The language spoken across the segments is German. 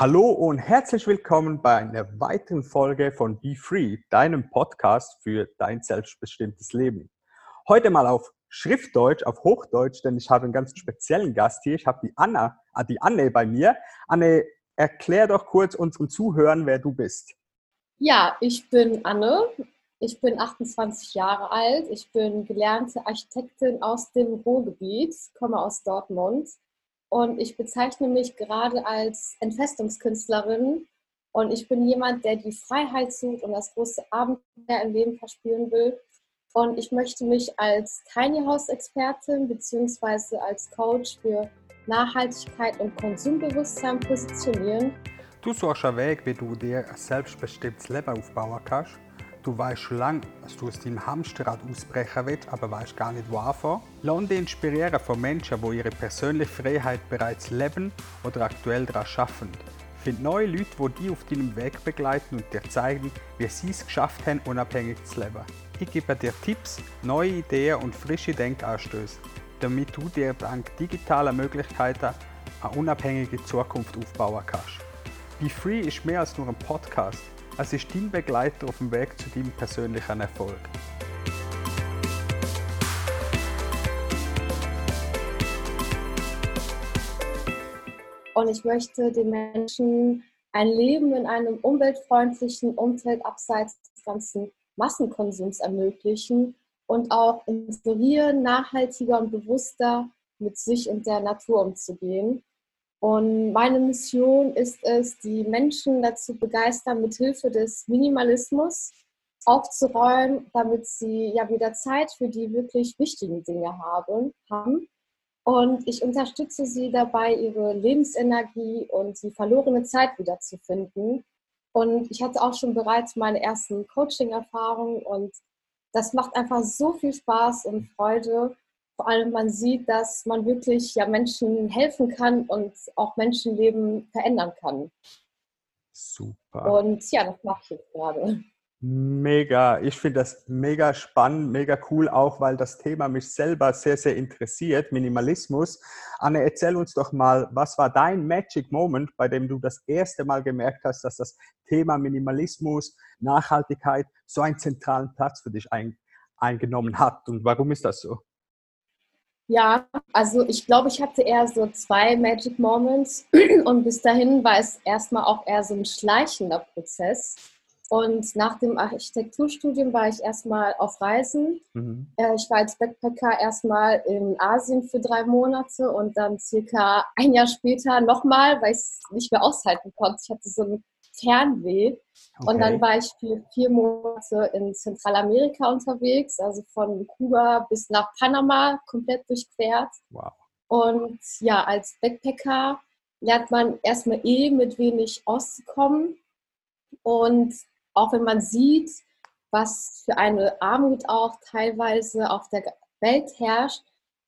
Hallo und herzlich willkommen bei einer weiteren Folge von Be Free, deinem Podcast für dein selbstbestimmtes Leben. Heute mal auf Schriftdeutsch, auf Hochdeutsch, denn ich habe einen ganz speziellen Gast hier. Ich habe die Anna, ah, die Anne bei mir. Anne, erklär doch kurz unseren Zuhörern, wer du bist. Ja, ich bin Anne. Ich bin 28 Jahre alt. Ich bin gelernte Architektin aus dem Ruhrgebiet, komme aus Dortmund und ich bezeichne mich gerade als Entfestungskünstlerin. Und ich bin jemand, der die Freiheit sucht und das große Abenteuer im Leben verspüren will. Und ich möchte mich als Tiny House Expertin bzw. als Coach für Nachhaltigkeit und Konsumbewusstsein positionieren. Du suchst einen Weg, wie du dir ein selbstbestimmtes Leben aufbauen kannst Du weißt schon lange, dass du aus deinem Hamsterrad ausbrechen willst, aber weißt gar nicht, wo anfangen. Lass dich inspirieren von Menschen, die ihre persönliche Freiheit bereits leben oder aktuell daran arbeiten. Find neue Leute, die dich auf deinem Weg begleiten und dir zeigen, wie sie es geschafft haben, unabhängig zu leben. Ich gebe dir Tipps, neue Ideen und frische Denkanstöße, damit du dir dank digitaler Möglichkeiten eine unabhängige Zukunft aufbauen kannst. Be Free ist mehr als nur ein Podcast. Es ist dein Begleiter auf dem Weg zu deinem persönlichen Erfolg. Und ich möchte den Menschen ein Leben in einem umweltfreundlichen Umfeld abseits des ganzen Massenkonsums ermöglichen und auch inspirieren, nachhaltiger und bewusster mit sich und der Natur umzugehen. Und meine Mission ist es, die Menschen dazu begeistern, mit Hilfe des Minimalismus aufzuräumen, damit sie ja wieder Zeit für die wirklich wichtigen Dinge haben. haben. Und ich unterstütze sie dabei, ihre Lebensenergie und die verlorene Zeit wiederzufinden. Und ich hatte auch schon bereits meine ersten Coaching-Erfahrungen und das macht einfach so viel Spaß und Freude vor allem man sieht, dass man wirklich ja Menschen helfen kann und auch Menschenleben verändern kann. Super. Und ja, das mache ich jetzt gerade. Mega, ich finde das mega spannend, mega cool, auch weil das Thema mich selber sehr, sehr interessiert, Minimalismus. Anne, erzähl uns doch mal, was war dein Magic Moment, bei dem du das erste Mal gemerkt hast, dass das Thema Minimalismus, Nachhaltigkeit so einen zentralen Platz für dich ein, eingenommen hat und warum ist das so? Ja, also ich glaube, ich hatte eher so zwei Magic Moments und bis dahin war es erstmal auch eher so ein schleichender Prozess. Und nach dem Architekturstudium war ich erstmal auf Reisen. Mhm. Äh, ich war als Backpacker erstmal in Asien für drei Monate und dann circa ein Jahr später nochmal, weil ich es nicht mehr aushalten konnte. Ich hatte so ein Fernweh. Okay. Und dann war ich für vier Monate in Zentralamerika unterwegs, also von Kuba bis nach Panama komplett durchquert. Wow. Und ja, als Backpacker lernt man erstmal eh mit wenig auszukommen. Und auch wenn man sieht, was für eine Armut auch teilweise auf der Welt herrscht,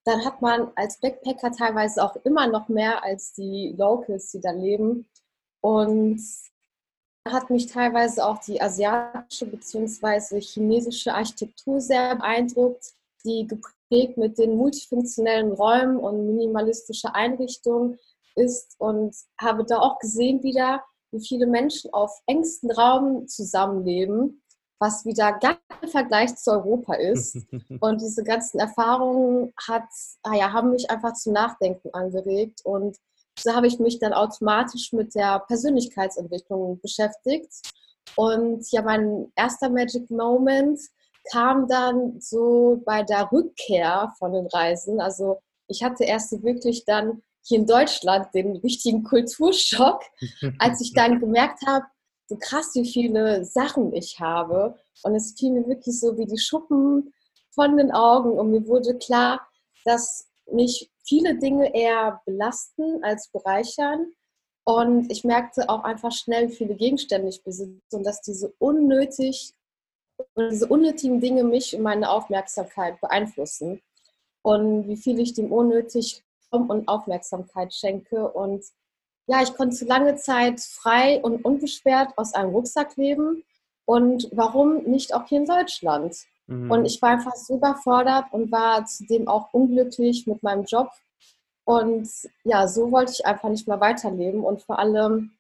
dann hat man als Backpacker teilweise auch immer noch mehr als die Locals, die da leben. Und hat mich teilweise auch die asiatische bzw. chinesische Architektur sehr beeindruckt, die geprägt mit den multifunktionellen Räumen und minimalistischer Einrichtungen ist und habe da auch gesehen wieder, wie viele Menschen auf engstem Raum zusammenleben, was wieder gar kein Vergleich zu Europa ist. und diese ganzen Erfahrungen hat, ah ja, haben mich einfach zum Nachdenken angeregt und so habe ich mich dann automatisch mit der Persönlichkeitsentwicklung beschäftigt. Und ja, mein erster Magic Moment kam dann so bei der Rückkehr von den Reisen. Also ich hatte erst wirklich dann hier in Deutschland den richtigen Kulturschock, als ich dann gemerkt habe, so krass, wie viele Sachen ich habe. Und es fiel mir wirklich so wie die Schuppen von den Augen und mir wurde klar, dass mich viele Dinge eher belasten als bereichern. Und ich merkte auch einfach schnell, wie viele Gegenstände ich besitze und dass diese unnötig diese unnötigen Dinge mich und meine Aufmerksamkeit beeinflussen und wie viel ich dem unnötig und Aufmerksamkeit schenke. Und ja, ich konnte lange Zeit frei und unbeschwert aus einem Rucksack leben. Und warum nicht auch hier in Deutschland? Mhm. Und ich war einfach so überfordert und war zudem auch unglücklich mit meinem Job. Und ja, so wollte ich einfach nicht mehr weiterleben. Und vor allem,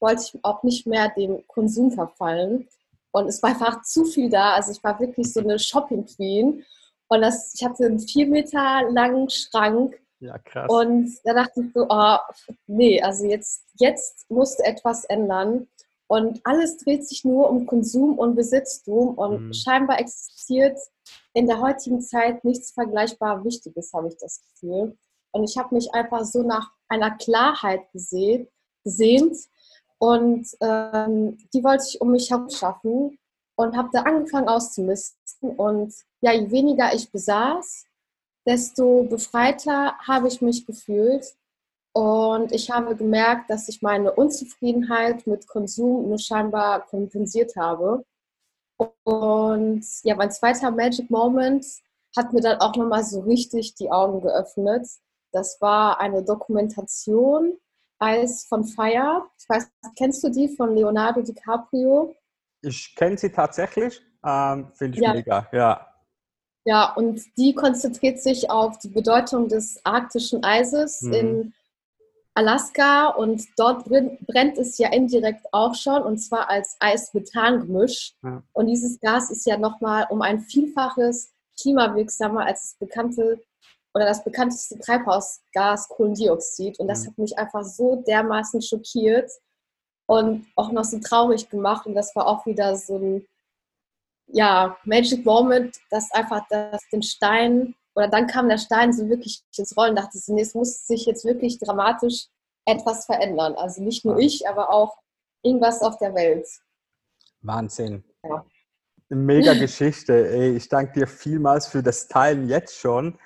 wollte ich auch nicht mehr dem Konsum verfallen. Und es war einfach zu viel da. Also ich war wirklich so eine Shopping Queen. Und das, ich hatte einen vier Meter langen Schrank. Ja, krass. Und da dachte ich so, oh, nee, also jetzt, jetzt musst du etwas ändern. Und alles dreht sich nur um Konsum und Besitztum. Und mhm. scheinbar existiert in der heutigen Zeit nichts vergleichbar Wichtiges, habe ich das Gefühl. Und ich habe mich einfach so nach einer Klarheit gesehen, gesehnt. Und ähm, die wollte ich um mich herum schaffen und habe da angefangen auszumisten. Und ja, je weniger ich besaß, desto befreiter habe ich mich gefühlt. Und ich habe gemerkt, dass ich meine Unzufriedenheit mit Konsum nur scheinbar kompensiert habe. Und ja, mein zweiter Magic Moment hat mir dann auch nochmal so richtig die Augen geöffnet. Das war eine Dokumentation, Eyes von Fire. Ich weiß, kennst du die von Leonardo DiCaprio? Ich kenne sie tatsächlich. Ähm, Finde ich ja. mega, ja. Ja, und die konzentriert sich auf die Bedeutung des arktischen Eises mhm. in Alaska und dort brennt es ja indirekt auch schon und zwar als Eis-Methan-Gemisch. Ja. Und dieses Gas ist ja nochmal um ein Vielfaches klimawirksamer als das bekannte oder das bekannteste Treibhausgas Kohlendioxid. Und das mhm. hat mich einfach so dermaßen schockiert und auch noch so traurig gemacht. Und das war auch wieder so ein ja, Magic Moment, dass einfach das, den Stein oder dann kam der Stein so wirklich ins Rollen, dachte ich, nee, es muss sich jetzt wirklich dramatisch etwas verändern. Also nicht nur ich, aber auch irgendwas auf der Welt. Wahnsinn. Ja. Eine mega Geschichte. Ey, ich danke dir vielmals für das Teilen jetzt schon.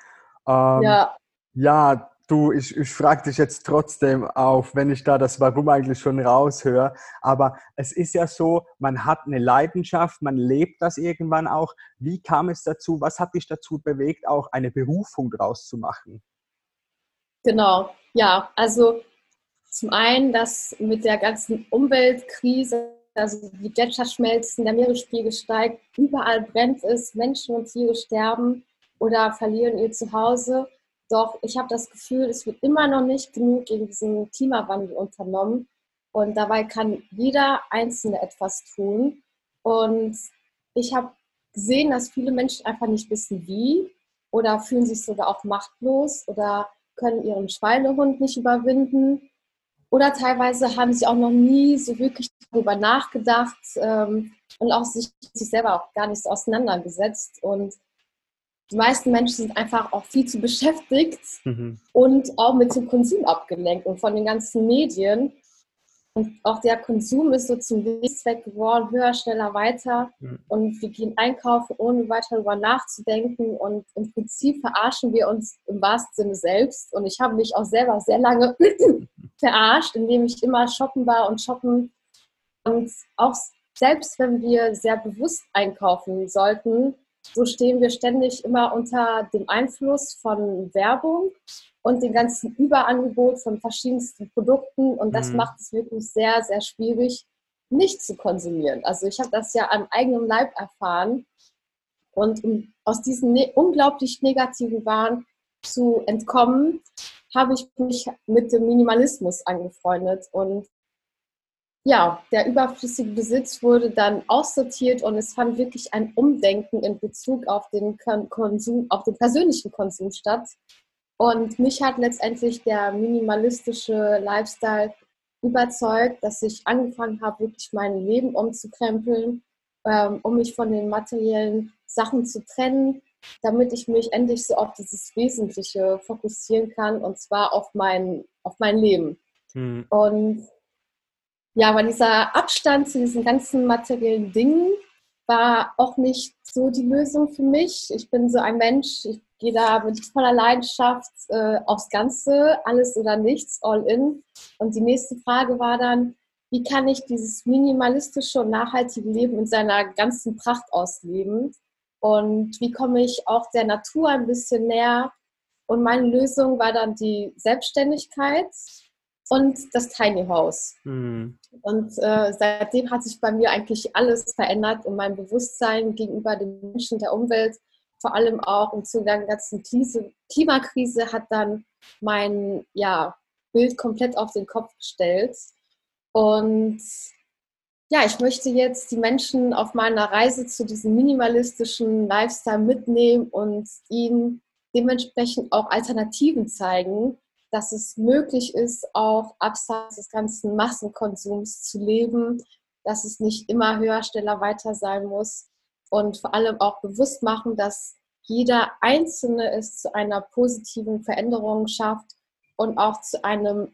Ähm, ja. Ja, du, ich, ich frage dich jetzt trotzdem auf, wenn ich da das Warum eigentlich schon raushöre. Aber es ist ja so, man hat eine Leidenschaft, man lebt das irgendwann auch. Wie kam es dazu? Was hat dich dazu bewegt, auch eine Berufung draus zu machen? Genau, ja, also zum einen, dass mit der ganzen Umweltkrise, also die Gletscher schmelzen, der Meeresspiegel steigt, überall brennt es, Menschen und Tiere sterben oder verlieren ihr Zuhause. Doch ich habe das Gefühl, es wird immer noch nicht genug gegen diesen Klimawandel unternommen. Und dabei kann jeder Einzelne etwas tun. Und ich habe gesehen, dass viele Menschen einfach nicht wissen, wie oder fühlen sich sogar auch machtlos oder können ihren Schweinehund nicht überwinden. Oder teilweise haben sie auch noch nie so wirklich darüber nachgedacht ähm, und auch sich, sich selber auch gar nicht so auseinandergesetzt. Und die meisten Menschen sind einfach auch viel zu beschäftigt mhm. und auch mit dem Konsum abgelenkt und von den ganzen Medien. Und auch der Konsum ist so zum Weggezweck geworden, höher, schneller, weiter. Mhm. Und wir gehen einkaufen, ohne weiter darüber nachzudenken. Und im Prinzip verarschen wir uns im wahrsten Sinne selbst. Und ich habe mich auch selber sehr lange verarscht, indem ich immer shoppen war und shoppen. Und auch selbst wenn wir sehr bewusst einkaufen sollten, so stehen wir ständig immer unter dem Einfluss von Werbung und dem ganzen Überangebot von verschiedensten Produkten. Und das mhm. macht es wirklich sehr, sehr schwierig, nicht zu konsumieren. Also ich habe das ja an eigenem Leib erfahren. Und um aus diesem ne unglaublich negativen Wahn zu entkommen, habe ich mich mit dem Minimalismus angefreundet. Und ja, der überflüssige Besitz wurde dann aussortiert und es fand wirklich ein Umdenken in Bezug auf den Konsum, auf den persönlichen Konsum statt. Und mich hat letztendlich der minimalistische Lifestyle überzeugt, dass ich angefangen habe, wirklich mein Leben umzukrempeln, ähm, um mich von den materiellen Sachen zu trennen, damit ich mich endlich so auf dieses Wesentliche fokussieren kann und zwar auf mein, auf mein Leben. Mhm. Und ja, aber dieser Abstand zu diesen ganzen materiellen Dingen war auch nicht so die Lösung für mich. Ich bin so ein Mensch, ich gehe da mit voller Leidenschaft äh, aufs Ganze, alles oder nichts, all in. Und die nächste Frage war dann, wie kann ich dieses minimalistische und nachhaltige Leben in seiner ganzen Pracht ausleben? Und wie komme ich auch der Natur ein bisschen näher? Und meine Lösung war dann die Selbstständigkeit und das Tiny House. Mhm. Und äh, seitdem hat sich bei mir eigentlich alles verändert und mein Bewusstsein gegenüber den Menschen, der Umwelt, vor allem auch im Zuge der ganzen Klimakrise, hat dann mein ja, Bild komplett auf den Kopf gestellt. Und ja, ich möchte jetzt die Menschen auf meiner Reise zu diesem minimalistischen Lifestyle mitnehmen und ihnen dementsprechend auch Alternativen zeigen, dass es möglich ist, auch abseits des ganzen Massenkonsums zu leben, dass es nicht immer höher, schneller, weiter sein muss und vor allem auch bewusst machen, dass jeder Einzelne es zu einer positiven Veränderung schafft und auch zu einem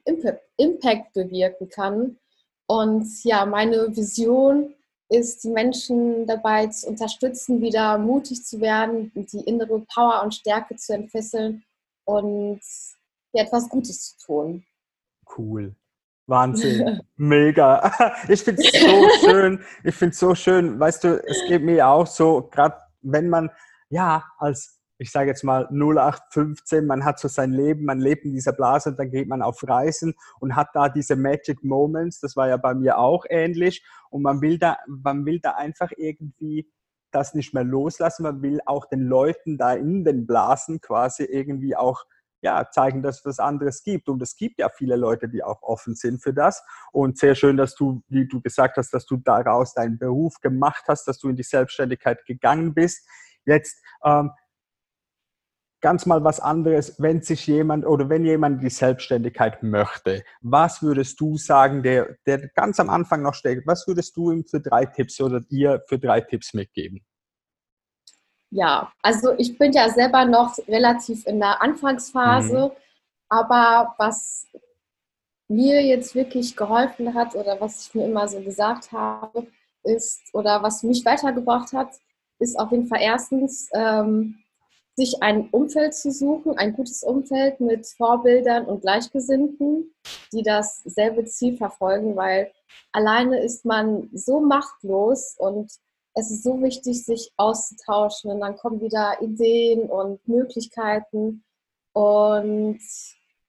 Impact bewirken kann. Und ja, meine Vision ist, die Menschen dabei zu unterstützen, wieder mutig zu werden, die innere Power und Stärke zu entfesseln und ja, etwas Gutes zu tun. Cool. Wahnsinn. Mega. Ich finde es so schön. Ich finde es so schön. Weißt du, es geht mir auch so, gerade wenn man ja als ich sage jetzt mal 0815, man hat so sein Leben, man lebt in dieser Blase und dann geht man auf Reisen und hat da diese Magic Moments, das war ja bei mir auch ähnlich und man will da, man will da einfach irgendwie das nicht mehr loslassen, man will auch den Leuten da in den Blasen quasi irgendwie auch ja, zeigen, dass es was anderes gibt. Und es gibt ja viele Leute, die auch offen sind für das. Und sehr schön, dass du, wie du gesagt hast, dass du daraus deinen Beruf gemacht hast, dass du in die Selbstständigkeit gegangen bist. Jetzt ähm, ganz mal was anderes, wenn sich jemand oder wenn jemand die Selbstständigkeit möchte. Was würdest du sagen, der, der ganz am Anfang noch steht, was würdest du ihm für drei Tipps oder dir für drei Tipps mitgeben? Ja, also ich bin ja selber noch relativ in der Anfangsphase, mhm. aber was mir jetzt wirklich geholfen hat oder was ich mir immer so gesagt habe, ist oder was mich weitergebracht hat, ist auf jeden Fall erstens, ähm, sich ein Umfeld zu suchen, ein gutes Umfeld mit Vorbildern und Gleichgesinnten, die dasselbe Ziel verfolgen, weil alleine ist man so machtlos und es ist so wichtig, sich auszutauschen und dann kommen wieder Ideen und Möglichkeiten. Und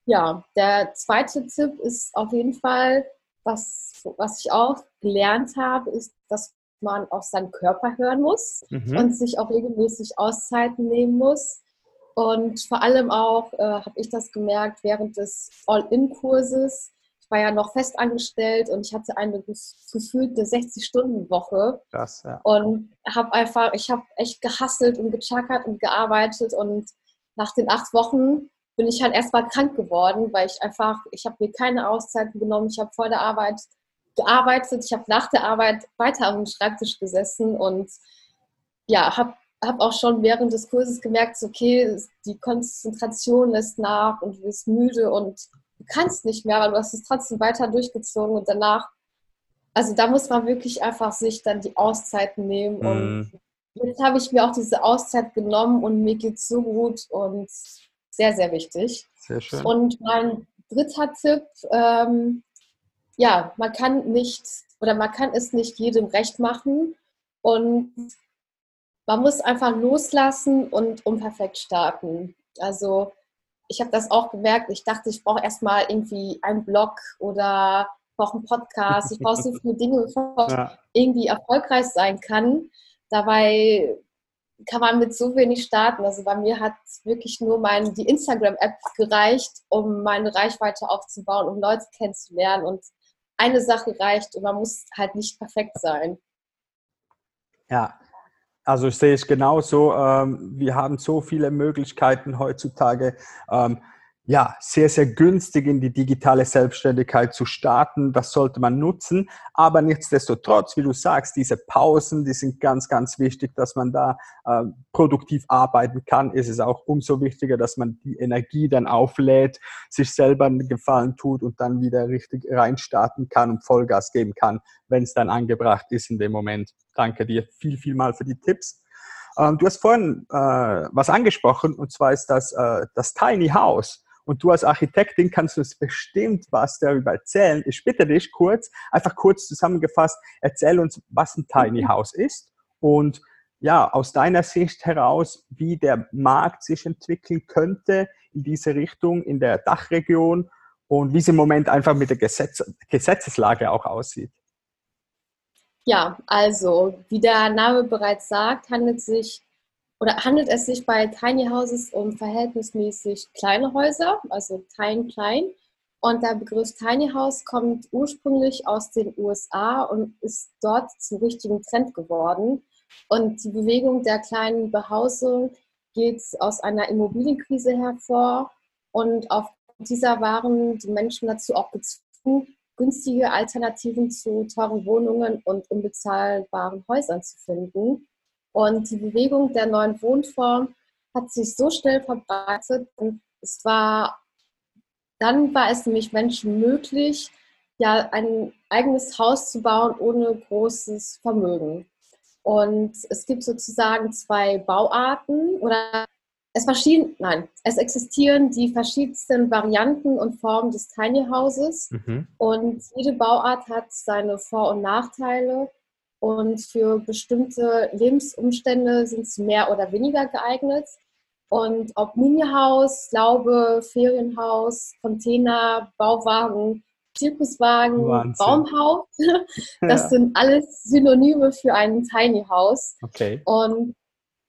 ja, der zweite Tipp ist auf jeden Fall, was, was ich auch gelernt habe, ist, dass man auf seinen Körper hören muss mhm. und sich auch regelmäßig Auszeiten nehmen muss. Und vor allem auch äh, habe ich das gemerkt während des All-In-Kurses. Ich war ja noch fest angestellt und ich hatte eine gefühlte 60-Stunden-Woche. Krass, ja. Und habe einfach, ich habe echt gehasselt und gechackert und gearbeitet. Und nach den acht Wochen bin ich halt erstmal krank geworden, weil ich einfach, ich habe mir keine Auszeiten genommen. Ich habe vor der Arbeit gearbeitet, ich habe nach der Arbeit weiter am Schreibtisch gesessen und ja, habe hab auch schon während des Kurses gemerkt, okay, die Konzentration lässt nach und du bist müde und kannst nicht mehr, aber du hast es trotzdem weiter durchgezogen und danach, also da muss man wirklich einfach sich dann die Auszeiten nehmen mhm. und jetzt habe ich mir auch diese Auszeit genommen und mir geht es so gut und sehr, sehr wichtig. Sehr schön. Und mein dritter Tipp, ähm, ja, man kann nicht oder man kann es nicht jedem recht machen und man muss einfach loslassen und unperfekt starten. Also ich habe das auch gemerkt. Ich dachte, ich brauche erstmal irgendwie einen Blog oder brauche einen Podcast. Ich brauche so viele Dinge, bevor ja. ich irgendwie erfolgreich sein kann. Dabei kann man mit so wenig starten. Also bei mir hat wirklich nur mein, die Instagram-App gereicht, um meine Reichweite aufzubauen, um Leute kennenzulernen. Und eine Sache reicht und man muss halt nicht perfekt sein. Ja, also ich sehe es genauso. Ähm, wir haben so viele Möglichkeiten heutzutage. Ähm, ja, sehr, sehr günstig in die digitale Selbstständigkeit zu starten. Das sollte man nutzen. Aber nichtsdestotrotz, wie du sagst, diese Pausen, die sind ganz, ganz wichtig, dass man da äh, produktiv arbeiten kann. Ist es auch umso wichtiger, dass man die Energie dann auflädt, sich selber einen Gefallen tut und dann wieder richtig reinstarten kann und Vollgas geben kann, wenn es dann angebracht ist in dem Moment. Danke dir viel, viel mal für die Tipps. Ähm, du hast vorhin äh, was angesprochen, und zwar ist das äh, das Tiny House. Und du als Architektin kannst uns bestimmt was darüber erzählen. Ich bitte dich kurz, einfach kurz zusammengefasst, erzähl uns, was ein Tiny mhm. House ist und ja, aus deiner Sicht heraus, wie der Markt sich entwickeln könnte in diese Richtung in der Dachregion und wie es im Moment einfach mit der Gesetz Gesetzeslage auch aussieht. Ja, also wie der Name bereits sagt, handelt es sich oder handelt es sich bei Tiny Houses um verhältnismäßig kleine Häuser, also klein, klein. Und der Begriff Tiny House kommt ursprünglich aus den USA und ist dort zum richtigen Trend geworden. Und die Bewegung der kleinen Behausung geht aus einer Immobilienkrise hervor. Und auf dieser waren die Menschen dazu auch gezwungen, günstige Alternativen zu teuren Wohnungen und unbezahlbaren Häusern zu finden. Und die Bewegung der neuen Wohnform hat sich so schnell verbreitet und es war, dann war es nämlich Menschen möglich, ja, ein eigenes Haus zu bauen ohne großes Vermögen. Und es gibt sozusagen zwei Bauarten oder es verschieden, nein, es existieren die verschiedensten Varianten und Formen des Tiny Houses mhm. und jede Bauart hat seine Vor- und Nachteile und für bestimmte Lebensumstände sind sie mehr oder weniger geeignet. Und ob Mini-Haus, Laube, Ferienhaus, Container, Bauwagen, Zirkuswagen, Wahnsinn. Baumhaus, das ja. sind alles Synonyme für ein Tiny House. Okay. Und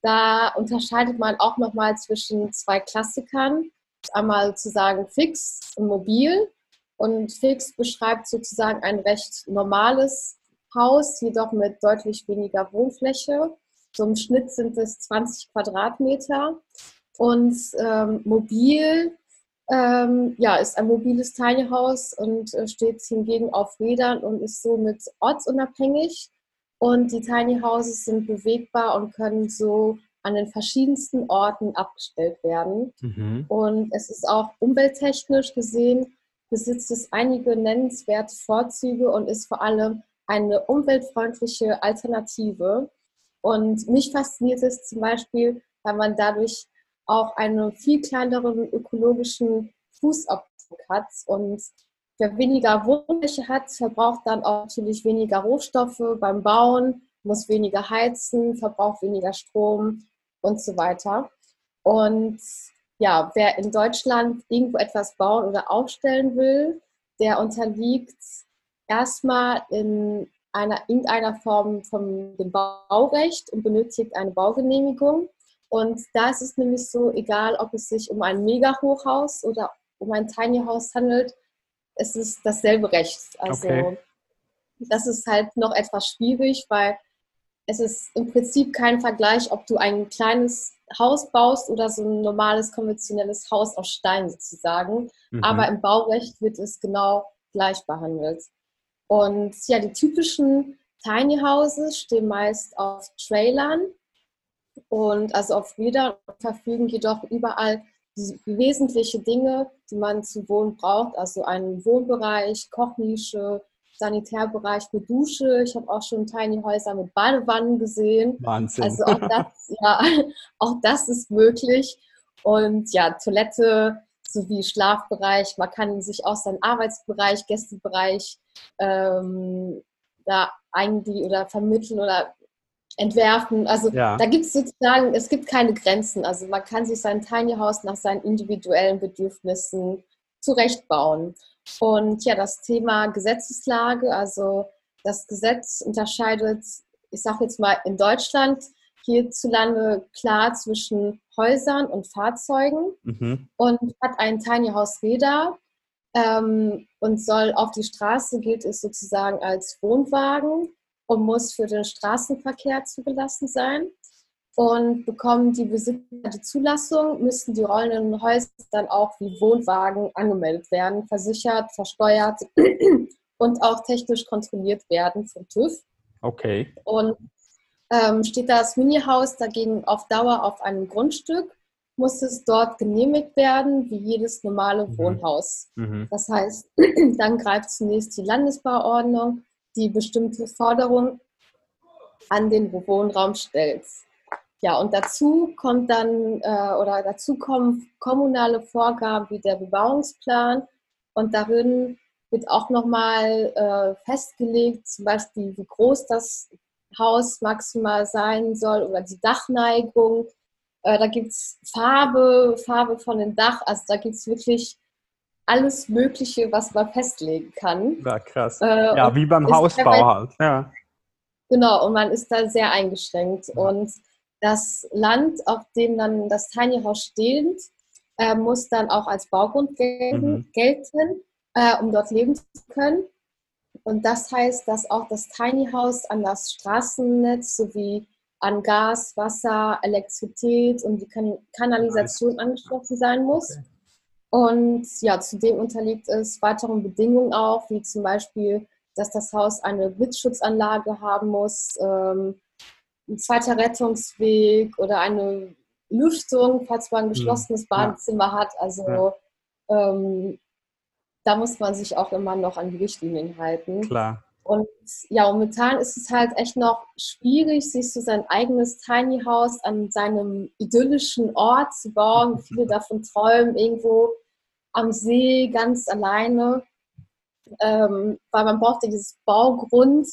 da unterscheidet man auch nochmal zwischen zwei Klassikern. Einmal zu sagen fix und mobil. Und fix beschreibt sozusagen ein recht normales Haus, jedoch mit deutlich weniger Wohnfläche. So im Schnitt sind es 20 Quadratmeter. Und ähm, mobil ähm, ja, ist ein mobiles Tiny House und äh, steht hingegen auf Rädern und ist somit ortsunabhängig. Und die Tiny Houses sind bewegbar und können so an den verschiedensten Orten abgestellt werden. Mhm. Und es ist auch umwelttechnisch gesehen, besitzt es einige nennenswerte Vorzüge und ist vor allem eine umweltfreundliche Alternative. Und mich fasziniert es zum Beispiel, weil man dadurch auch einen viel kleineren ökologischen Fußabdruck hat und wer weniger Wohnfläche hat, verbraucht dann auch natürlich weniger Rohstoffe beim Bauen, muss weniger heizen, verbraucht weniger Strom und so weiter. Und ja, wer in Deutschland irgendwo etwas bauen oder aufstellen will, der unterliegt erstmal in einer, irgendeiner Form von dem Baurecht und benötigt eine Baugenehmigung. Und da ist es nämlich so, egal ob es sich um ein Mega-Hochhaus oder um ein Tiny House handelt, es ist dasselbe Recht. Also okay. das ist halt noch etwas schwierig, weil es ist im Prinzip kein Vergleich, ob du ein kleines Haus baust oder so ein normales konventionelles Haus aus Stein sozusagen. Mhm. Aber im Baurecht wird es genau gleich behandelt. Und ja, die typischen Tiny Houses stehen meist auf Trailern und also auf Rädern verfügen jedoch überall die wesentlichen Dinge, die man zu wohnen braucht, also einen Wohnbereich, Kochnische, Sanitärbereich mit Dusche. Ich habe auch schon Tiny Häuser mit Badewannen gesehen. Wahnsinn. Also auch das, ja, auch das ist möglich. Und ja, Toilette sowie Schlafbereich. Man kann sich auch seinen Arbeitsbereich, Gästebereich ähm, da eigentlich oder vermitteln oder entwerfen. Also ja. da gibt es sozusagen, es gibt keine Grenzen. Also man kann sich sein Tiny House nach seinen individuellen Bedürfnissen zurechtbauen. Und ja, das Thema Gesetzeslage, also das Gesetz unterscheidet, ich sage jetzt mal in Deutschland hierzulande klar zwischen Häusern und Fahrzeugen mhm. und hat ein Tiny House Räder ähm, und soll auf die Straße, gilt es sozusagen als Wohnwagen und muss für den Straßenverkehr zugelassen sein. Und bekommen die Besitzer die Zulassung, müssen die rollenden Häuser dann auch wie Wohnwagen angemeldet werden, versichert, versteuert und auch technisch kontrolliert werden vom TÜV. Okay. Und ähm, steht das Mini-Haus dagegen auf Dauer auf einem Grundstück, muss es dort genehmigt werden, wie jedes normale mhm. Wohnhaus. Mhm. Das heißt, dann greift zunächst die Landesbauordnung die bestimmte Forderung an den Wohnraum stellt. Ja, und dazu kommt dann äh, oder dazu kommen kommunale Vorgaben wie der Bebauungsplan und darin wird auch nochmal äh, festgelegt, zum Beispiel wie groß das Haus maximal sein soll oder die Dachneigung. Äh, da gibt es Farbe, Farbe von dem Dach, also da gibt es wirklich alles Mögliche, was man festlegen kann. Ja, krass. Äh, ja, wie beim Hausbau halt. Ja. Genau, und man ist da sehr eingeschränkt. Ja. Und das Land, auf dem dann das Tiny House steht, äh, muss dann auch als Baugrund gelten. Mhm. gelten. äh, um dort leben zu können. Und das heißt, dass auch das Tiny House an das Straßennetz sowie an Gas, Wasser, Elektrizität und die kan Kanalisation angeschlossen sein muss. Okay. Und ja, zudem unterliegt es weiteren Bedingungen auch, wie zum Beispiel, dass das Haus eine Blitzschutzanlage haben muss, ähm, ein zweiter Rettungsweg oder eine Lüftung, falls man ein hm, geschlossenes Badezimmer ja. hat. Also ja. ähm, da muss man sich auch immer noch an die Richtlinien halten. Klar. Und ja, momentan ist es halt echt noch schwierig, sich so sein eigenes Tiny House an seinem idyllischen Ort zu bauen. Viele davon träumen irgendwo am See ganz alleine, ähm, weil man braucht ja dieses Baugrund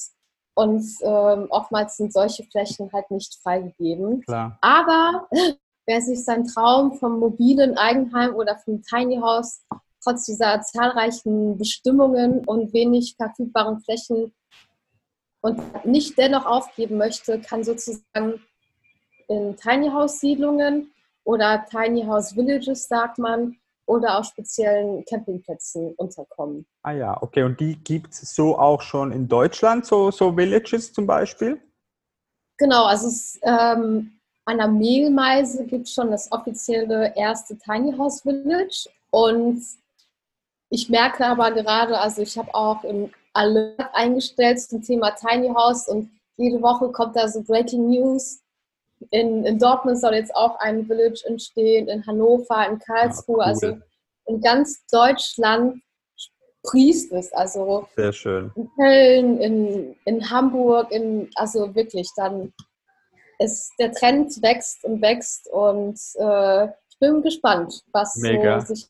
und ähm, oftmals sind solche Flächen halt nicht freigegeben. Klar. Aber wer sich seinen Traum vom mobilen Eigenheim oder vom Tiny House trotz dieser zahlreichen Bestimmungen und wenig verfügbaren Flächen und nicht dennoch aufgeben möchte, kann sozusagen in Tiny House Siedlungen oder Tiny House Villages, sagt man, oder auf speziellen Campingplätzen unterkommen. Ah ja, okay. Und die gibt es so auch schon in Deutschland, so, so Villages zum Beispiel? Genau, also es, ähm, an der Mehlmeise gibt es schon das offizielle erste Tiny House Village. Und ich merke aber gerade, also ich habe auch im Alert eingestellt zum Thema Tiny House und jede Woche kommt da so Breaking News. In, in Dortmund soll jetzt auch ein Village entstehen, in Hannover, in Karlsruhe, ja, ah, cool. also in ganz Deutschland sprießt es. Also Sehr schön. in Köln, in, in Hamburg, in, also wirklich, dann ist der Trend wächst und wächst und äh, ich bin gespannt, was Mega. so sich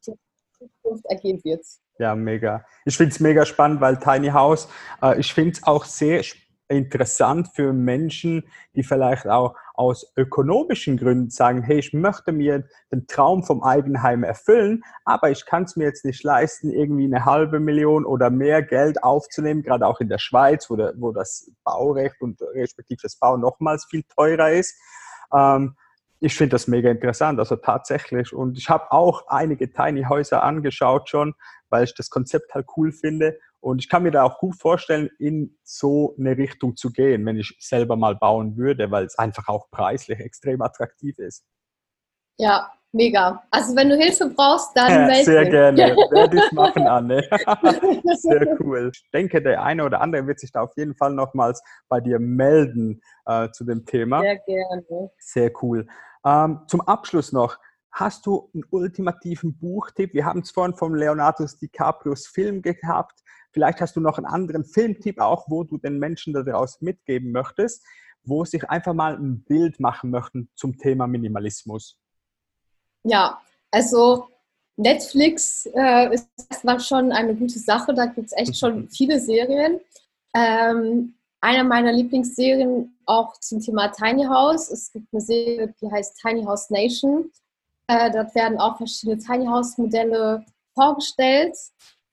Zukunft ergeben wird. Ja, mega. Ich finde es mega spannend, weil Tiny House, äh, ich finde es auch sehr interessant für Menschen, die vielleicht auch aus ökonomischen Gründen sagen, hey, ich möchte mir den Traum vom Eigenheim erfüllen, aber ich kann es mir jetzt nicht leisten, irgendwie eine halbe Million oder mehr Geld aufzunehmen, gerade auch in der Schweiz, wo, der, wo das Baurecht und respektive das Bau nochmals viel teurer ist. Ähm, ich finde das mega interessant, also tatsächlich. Und ich habe auch einige Tiny Häuser angeschaut schon, weil ich das Konzept halt cool finde. Und ich kann mir da auch gut vorstellen, in so eine Richtung zu gehen, wenn ich selber mal bauen würde, weil es einfach auch preislich extrem attraktiv ist. Ja, mega. Also wenn du Hilfe brauchst, dann ja, melde Sehr gerne. Werde ich machen, Anne. Sehr cool. Ich denke, der eine oder andere wird sich da auf jeden Fall nochmals bei dir melden äh, zu dem Thema. Sehr gerne. Sehr cool. Ähm, zum Abschluss noch, hast du einen ultimativen Buchtipp? Wir haben es vorhin vom Leonardo DiCaprios Film gehabt. Vielleicht hast du noch einen anderen Filmtipp auch, wo du den Menschen daraus mitgeben möchtest, wo sich einfach mal ein Bild machen möchten zum Thema Minimalismus. Ja, also Netflix äh, ist erstmal schon eine gute Sache. Da gibt es echt schon viele Serien. Ähm, eine meiner Lieblingsserien auch zum Thema Tiny House. Es gibt eine Serie, die heißt Tiny House Nation. Äh, dort werden auch verschiedene Tiny House Modelle vorgestellt.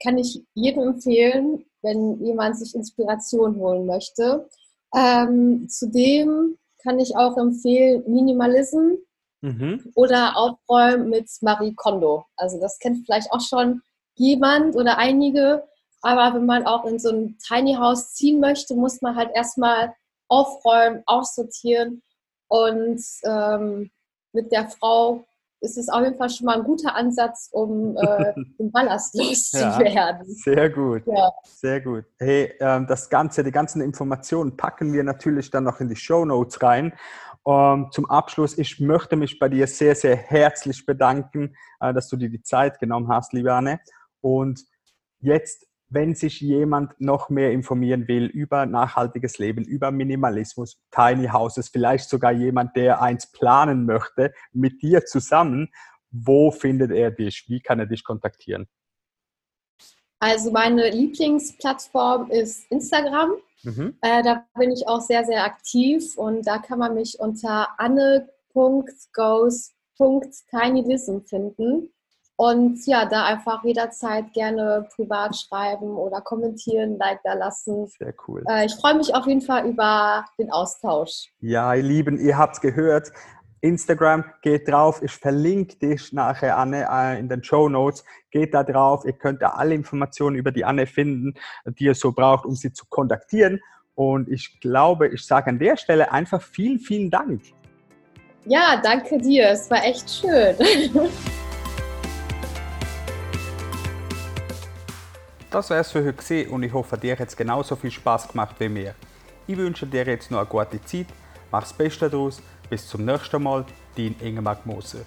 Kann ich jedem empfehlen, wenn jemand sich Inspiration holen möchte. Ähm, zudem kann ich auch empfehlen Minimalism mhm. oder Aufräumen mit Marie Kondo. Also das kennt vielleicht auch schon jemand oder einige. Aber wenn man auch in so ein Tiny House ziehen möchte, muss man halt erstmal aufräumen, aussortieren. Und ähm, mit der Frau ist es auf jeden Fall schon mal ein guter Ansatz, um äh, den Ballast loszuwerden. Ja, sehr gut, ja. sehr gut. Hey, ähm, das Ganze, die ganzen Informationen packen wir natürlich dann noch in die Show Notes rein. Um, ähm, zum Abschluss, ich möchte mich bei dir sehr, sehr herzlich bedanken, äh, dass du dir die Zeit genommen hast, liebe Anne. Und jetzt wenn sich jemand noch mehr informieren will über nachhaltiges Leben, über Minimalismus, Tiny Houses, vielleicht sogar jemand, der eins planen möchte, mit dir zusammen, wo findet er dich? Wie kann er dich kontaktieren? Also meine Lieblingsplattform ist Instagram. Mhm. Äh, da bin ich auch sehr, sehr aktiv und da kann man mich unter anne.goes.tinylism finden. Und ja, da einfach jederzeit gerne privat schreiben oder kommentieren, Like da lassen. Sehr cool. Äh, ich freue mich auf jeden Fall über den Austausch. Ja, ihr Lieben, ihr habt gehört. Instagram, geht drauf, ich verlinke dich nachher Anne äh, in den Show Notes, geht da drauf, ihr könnt da alle Informationen über die Anne finden, die ihr so braucht, um sie zu kontaktieren. Und ich glaube, ich sage an der Stelle einfach vielen, vielen Dank. Ja, danke dir, es war echt schön. Das wäre es für heute und ich hoffe, dir hat es genauso viel Spaß gemacht wie mir. Ich wünsche dir jetzt noch eine gute Zeit, mach das Beste daraus, bis zum nächsten Mal, dein Ingemar Moser.